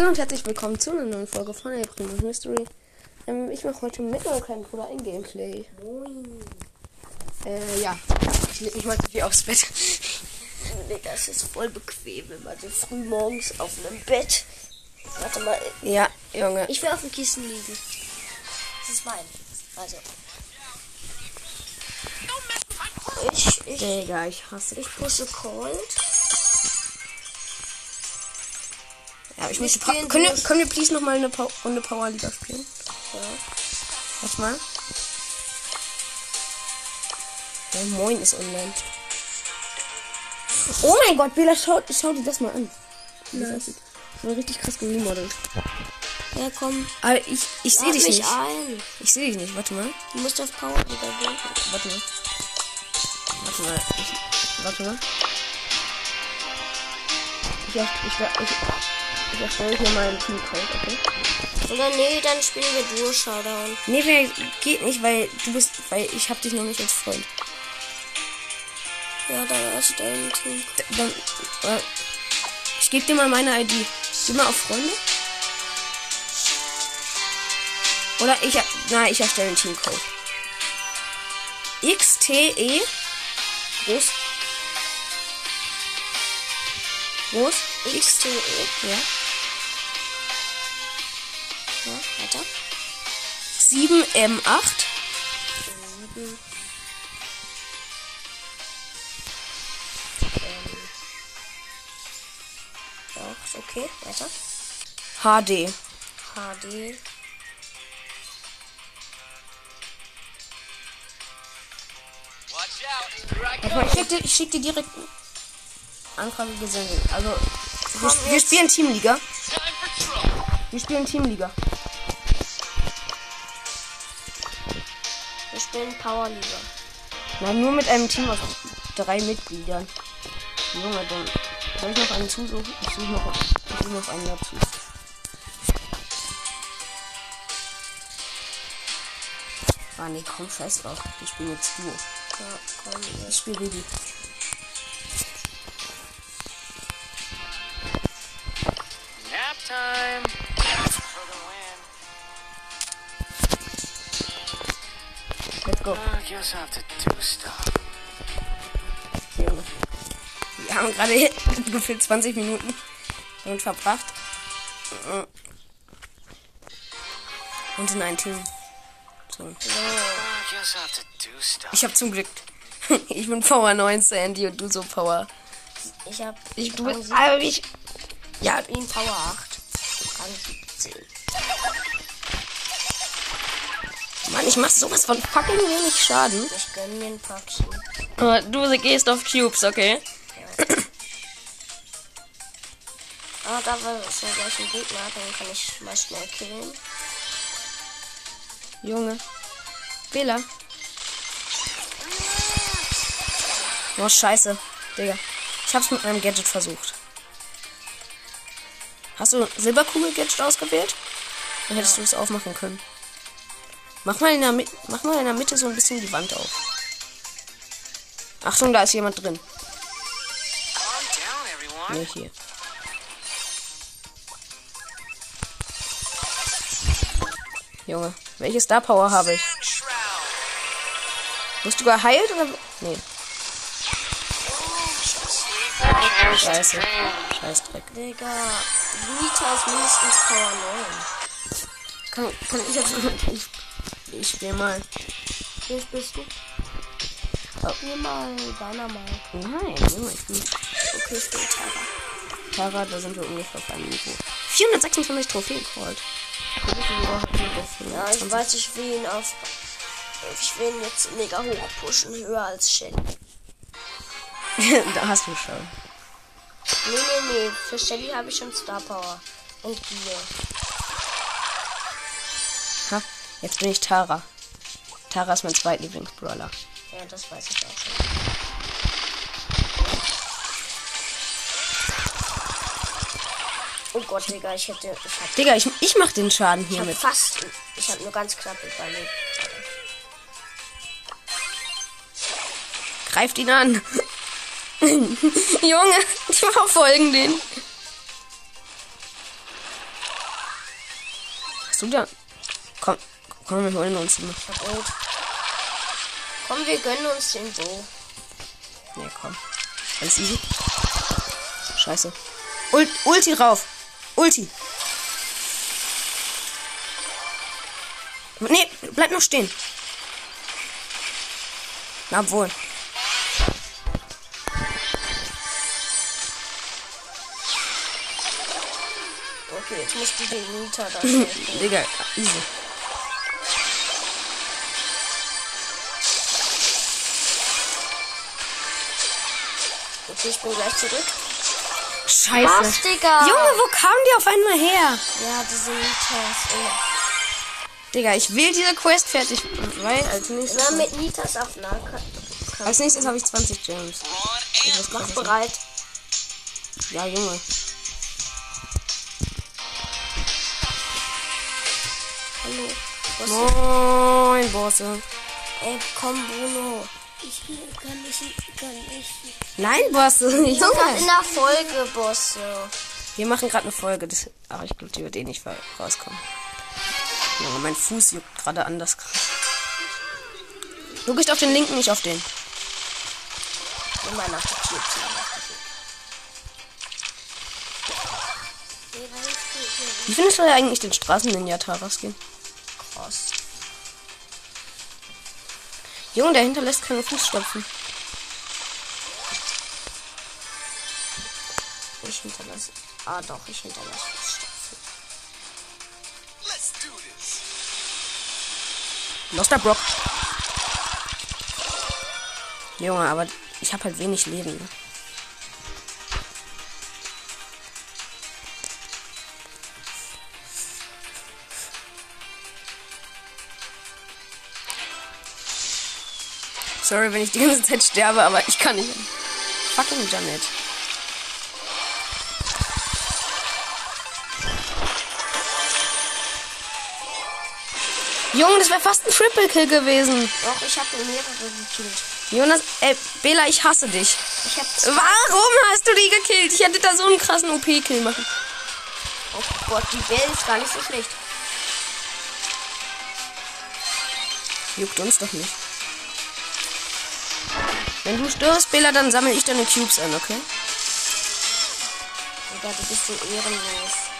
Hallo und herzlich willkommen zu einer neuen Folge von Primo Mystery. Ähm, ich mache heute mit meinem kleinen Bruder ein Gameplay. Moin. Äh, ja. Ich leg mich mal wie aufs Bett. Das ist voll bequem, wenn man so früh morgens auf einem Bett. Warte mal, Ja, Junge. ich will auf dem Kissen liegen. Das ist mein. Also. Ich, ich, Digga, ich hasse dich. ich pushe Cold. Ja, ich möchte pa können, wir, können wir please noch mal eine pa Runde Powerliga spielen? Ja. Was mal? Ja, moin ist online. Oh mein Gott, Bela, schau, schau dir das mal an. Wie das war richtig krass gemodelt. Ja, komm. Aber ich, ich sehe dich nicht. ein. Ich sehe dich nicht. Warte mal. Du musst auf Power wieder gehen. Warte mal. Warte mal. Ich, warte mal. Ich, ich, ich, ich, ich erstelle hier mal einen Teamcode, okay? Oder nee, dann spielen wir Duo Showdown. Nee, geht nicht, weil du bist, weil ich hab dich noch nicht als Freund. Ja, dann erstellen Team. D dann, äh, ich gebe dir mal meine ID. Geh mal auf Freunde. Oder ich, nein, ich erstelle einen Teamcode. XTE groß groß XTE. ja Ja, weiter. 7M8 Sieben. Ähm. Acht, okay, weiter. HD. HD. Ich schick dir, ich schick dir direkt Anfrage gesendet. Also wir, wir spielen Teamliga. Wir spielen Teamliga. Spielen Powerliga. Nein, nur mit einem Team aus drei Mitgliedern. Junge, dann soll ich noch einen zusuchen? Ich suche noch, ich suche noch einen dazu. Ah nee, komm, scheiß drauf. Ich spiele jetzt Duo. Ja, komm, Ich spiele Baby. Nap time. Wir haben gerade gefühlt 20 Minuten damit verbracht. Und in ein Team. So. Ich habe zum Glück. Ich bin Power 9 Sandy und du so Power. Ich hab. Ich, du bist. Aber ich. Ja, hab ihn Power 8. Rang 17. Mann, ich mach sowas von fucking wenig Schaden. Ich gönn mir ein paar Cubes. Aber du gehst auf Cubes, okay? Ah, da war es ja gleich ein Gegner, dann kann ich mal schnell killen. Junge. Bela. Oh, scheiße. Digga. Ich hab's mit meinem Gadget versucht. Hast du Silberkugel-Gadget ausgewählt? Dann hättest du es aufmachen können. Mach mal, in der Mach mal in der Mitte so ein bisschen die Wand auf. Achtung, da ist jemand drin. Nee, hier. Junge, welche Star Power habe ich? Wirst du geheilt oder. Nee, scheiße. Scheiß Dreck. Digga, Vita ist mindestens Power 9. Kann, kann ich jetzt. Ich, spiel mal. Hier bist du. Oh. Spiel mal Dynamite. Nein, ich bin. Okay, ich bin Tara. Tara, da sind wir ungefähr einem Niveau. 426 Trophäen called. Ja, ich weiß, ich will ihn auf. Ich will ihn jetzt mega hoch pushen, höher als Shelly. da hast du schon. Nee, nee, nee. Für Shelly habe ich schon Star Power. Und Gear. Jetzt bin ich Tara. Tara ist mein zweitlieblingsbrawler. Ja, das weiß ich auch schon. Oh Gott, Digga, ich hätte. Ich hab, Digga, ich, ich mach den Schaden ich hab hiermit. fast. Ich hab nur ganz knapp überlebt. Greift ihn an. Junge, die verfolgen den. Hast du da? Komm, komm, wir holen uns immer. Und komm, wir gönnen uns den Bo. Nee, komm. Alles easy. Scheiße. Ult Ulti rauf. Ulti. Nee, bleib noch stehen. Na wohl. Okay, jetzt musst du den Nita da. Digga, easy. Ich bin gleich zurück. Scheiße. Was, Digga? Junge, wo kamen die auf einmal her? Ja, diese Nitas. immer. Digga, ich will diese Quest fertig. Weil als nächstes, Immer mit Nitas auf Nahkampf. als nächstes habe ich 20 Gems. Ich weiß Mach bereit. Ja, Junge. Hallo. Was Moin, Bosse. Ey, komm, Bruno. Ich kann nicht, kann nicht. Nein, Bosse. Wir sind gerade in der Folge, Bosse. Wir machen gerade eine Folge. Das, aber ich glaube, die wird eh nicht ra- rauskommen. Junge, mein Fuß juckt gerade anders. Du gehst auf den linken, nicht auf den. Immer nach der Tür. Wie findest du eigentlich den Straßen-Ninja Taraskin? Junge, der hinterlässt keine Fußstapfen. Ich hinterlasse. Ah, doch, ich hinterlasse Fußstapfen. Loster Brock. Junge, aber ich habe halt wenig Leben. Sorry, wenn ich die ganze Zeit sterbe, aber ich kann nicht. Fucking Janet. Junge, das wäre fast ein Triple Kill gewesen. Doch, ich habe mehrere gekillt. Jonas, ey, Bela, ich hasse dich. Ich habe Warum hast du die gekillt? Ich hätte da so einen krassen OP-Kill machen. Oh Gott, die Bell ist gar nicht so schlecht. Juckt uns doch nicht. Wenn du stirbst, Bela, dann sammle ich deine Cubes ein, okay? Digga, du bist so ehrenlos.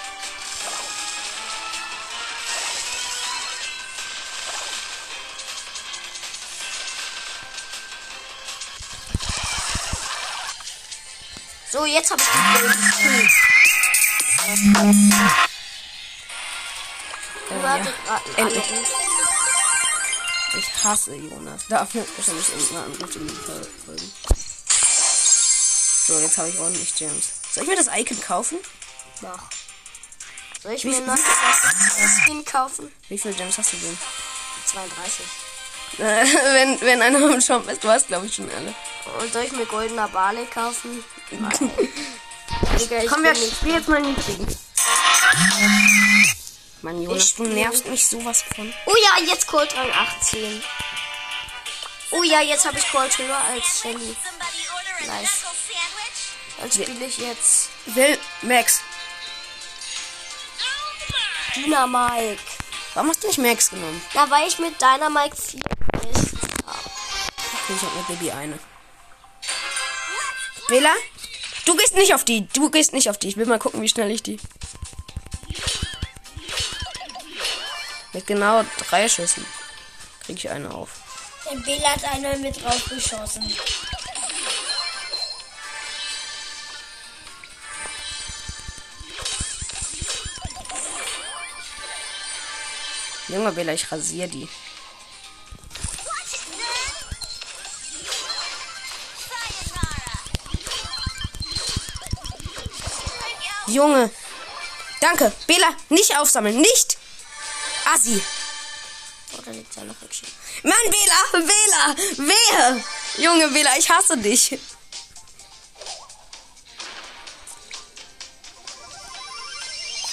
So, jetzt habe ich die Bell gekillt. Du Ich hasse Jonas. Dafür wahrscheinlich irgendeine Anruf in die Folgen. So, jetzt habe ich ordentlich Gems. Soll ich mir das Icon kaufen? Mach. Soll ich Wie mir noch das Skin kaufen? Wie viele Gems hast du denn? 32. Äh, wenn, wenn einer am Shop ist, du hast, glaube ich, schon alle. Und soll ich mir goldener Barley kaufen? Digga, ich Komm, wir spielen jetzt mal niedrigen. Mann, Jonas, du nervst mich sowas von. Oh ja, jetzt Colt Rang 18. Oh ja, jetzt habe ich Colt höher als Shelly. Nice. Dann spiele ich jetzt Will, Max. Dynamike. Warum hast du nicht Max genommen? Na, weil ich mit Dynamike 4 ist. Okay, ich hab mit Baby eine. Bela? Du gehst nicht auf die. Du gehst nicht auf die. Ich will mal gucken, wie schnell ich die. Mit genau drei Schüssen krieg ich eine auf. Der Bill hat einmal mit drauf geschossen. Junge Bela, ich rasier die. Junge. Danke. Bela, nicht aufsammeln. Nicht. Assi. Oder liegt da noch Rückschritt? Mann, Bela, Bela, wehe. Junge, Bela, ich hasse dich.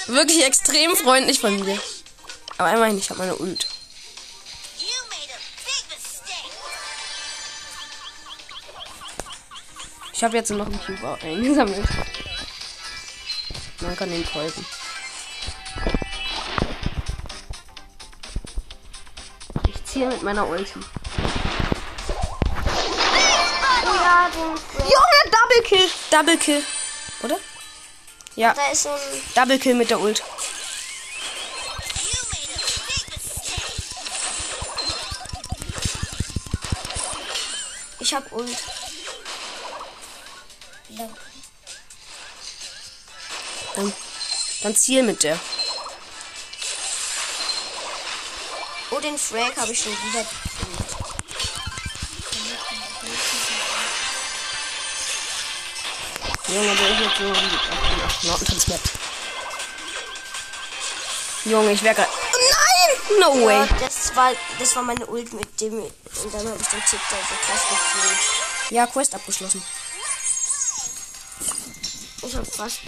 Wirklich extrem freundlich von mir. Aber immerhin, ich habe meine Ult. Ich habe jetzt noch einen Cube eingesammelt. Man kann den folgen. Ziele mit meiner Ulti. Ja, Junge, Double Kill. Double Kill. Oder? Ja, Da ist ein. Double Kill mit der Ult. Ich hab Ult. Dann, dann ziel mit der. Oh, den Frag habe ich schon wieder. Junge, der ist jetzt so ach, Nordtanzmap. Junge, ich wäre gerade. Nein! No way! Ja, das war, das war meine Ult mit dem. Und dann habe ich den Tick da so krass gefühlt. Ja, Quest abgeschlossen. Ich hab fast.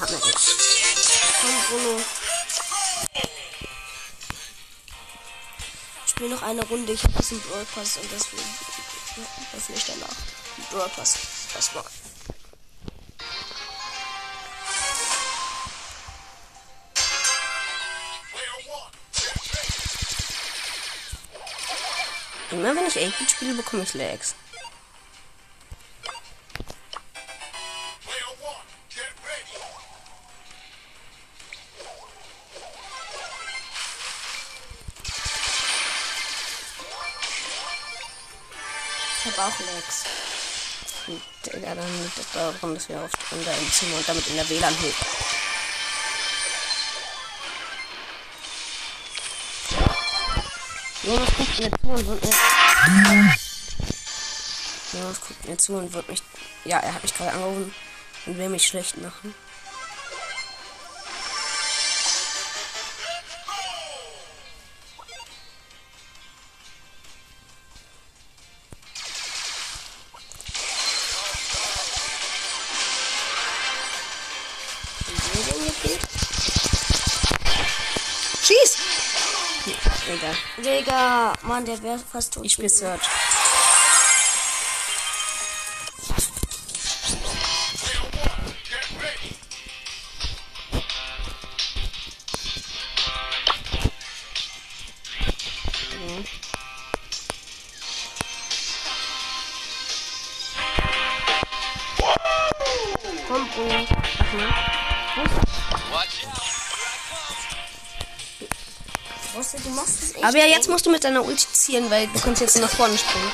Hab mir echt. Komm, Bruno. Spiele noch eine Runde. Ich habe diesen Brawl Pass und deswegen öffne ich danach. den Brawl Pass. Das war. Immer wenn ich 8-Bit spiele, bekomme ich Lags. Habe auch Lex. Und, dann liegt das daran, dass wir auf unser im Zimmer und damit in der WLAN hilft. Jonas guckt mir zu und wird mir. Jonas guckt mir zu und wird mich. Ja, er hat mich gerade angerufen und will mich schlecht machen. Digga, Mann, der wäre fast tot. Ich spiele Search. Echt. Aber ja, jetzt musst du mit deiner Ulti zielen, weil du kannst jetzt nach vorne springen.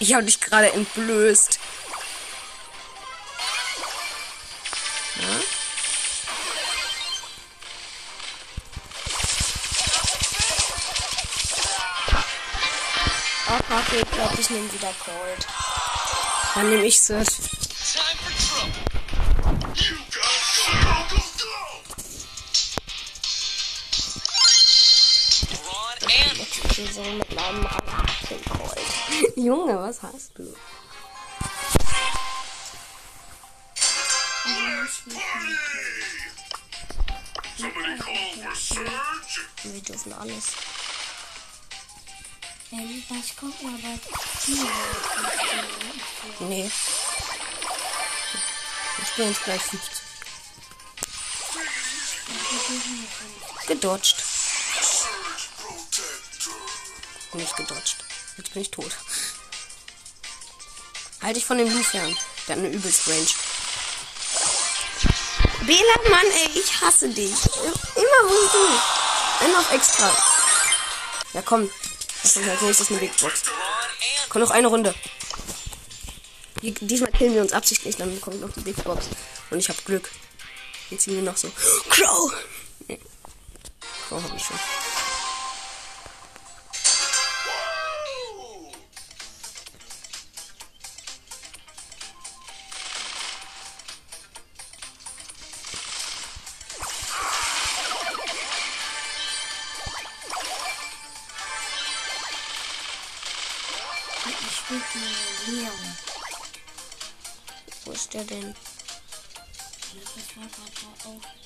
Ich habe dich gerade entblößt. Ich nehme wieder Cold. Dann nehme ich Ich so mit meinem 18 Cold. Junge, was hast du? Wir dürfen alles. Ich guck mal, was Nee. Ich bin jetzt gleich 50. Gedodged. Nicht gedodged. Jetzt bin ich tot. Halt dich von dem Lu. Der hat eine übelst Range. Bela, Mann, ey, ich hasse dich. Immer wo du. Immer auf extra. Ja, komm. Das ist als nächstes eine Big Box. Ron and Komm noch eine Runde. Die- Diesmal killen wir uns absichtlich, dann kommt noch die Big Box. Und ich hab Glück. Jetzt ziehen wir noch so. Crow! Nee. Crow hab ich schon. Ich will mal Leon. Wo ist der denn? Das war Papa auch.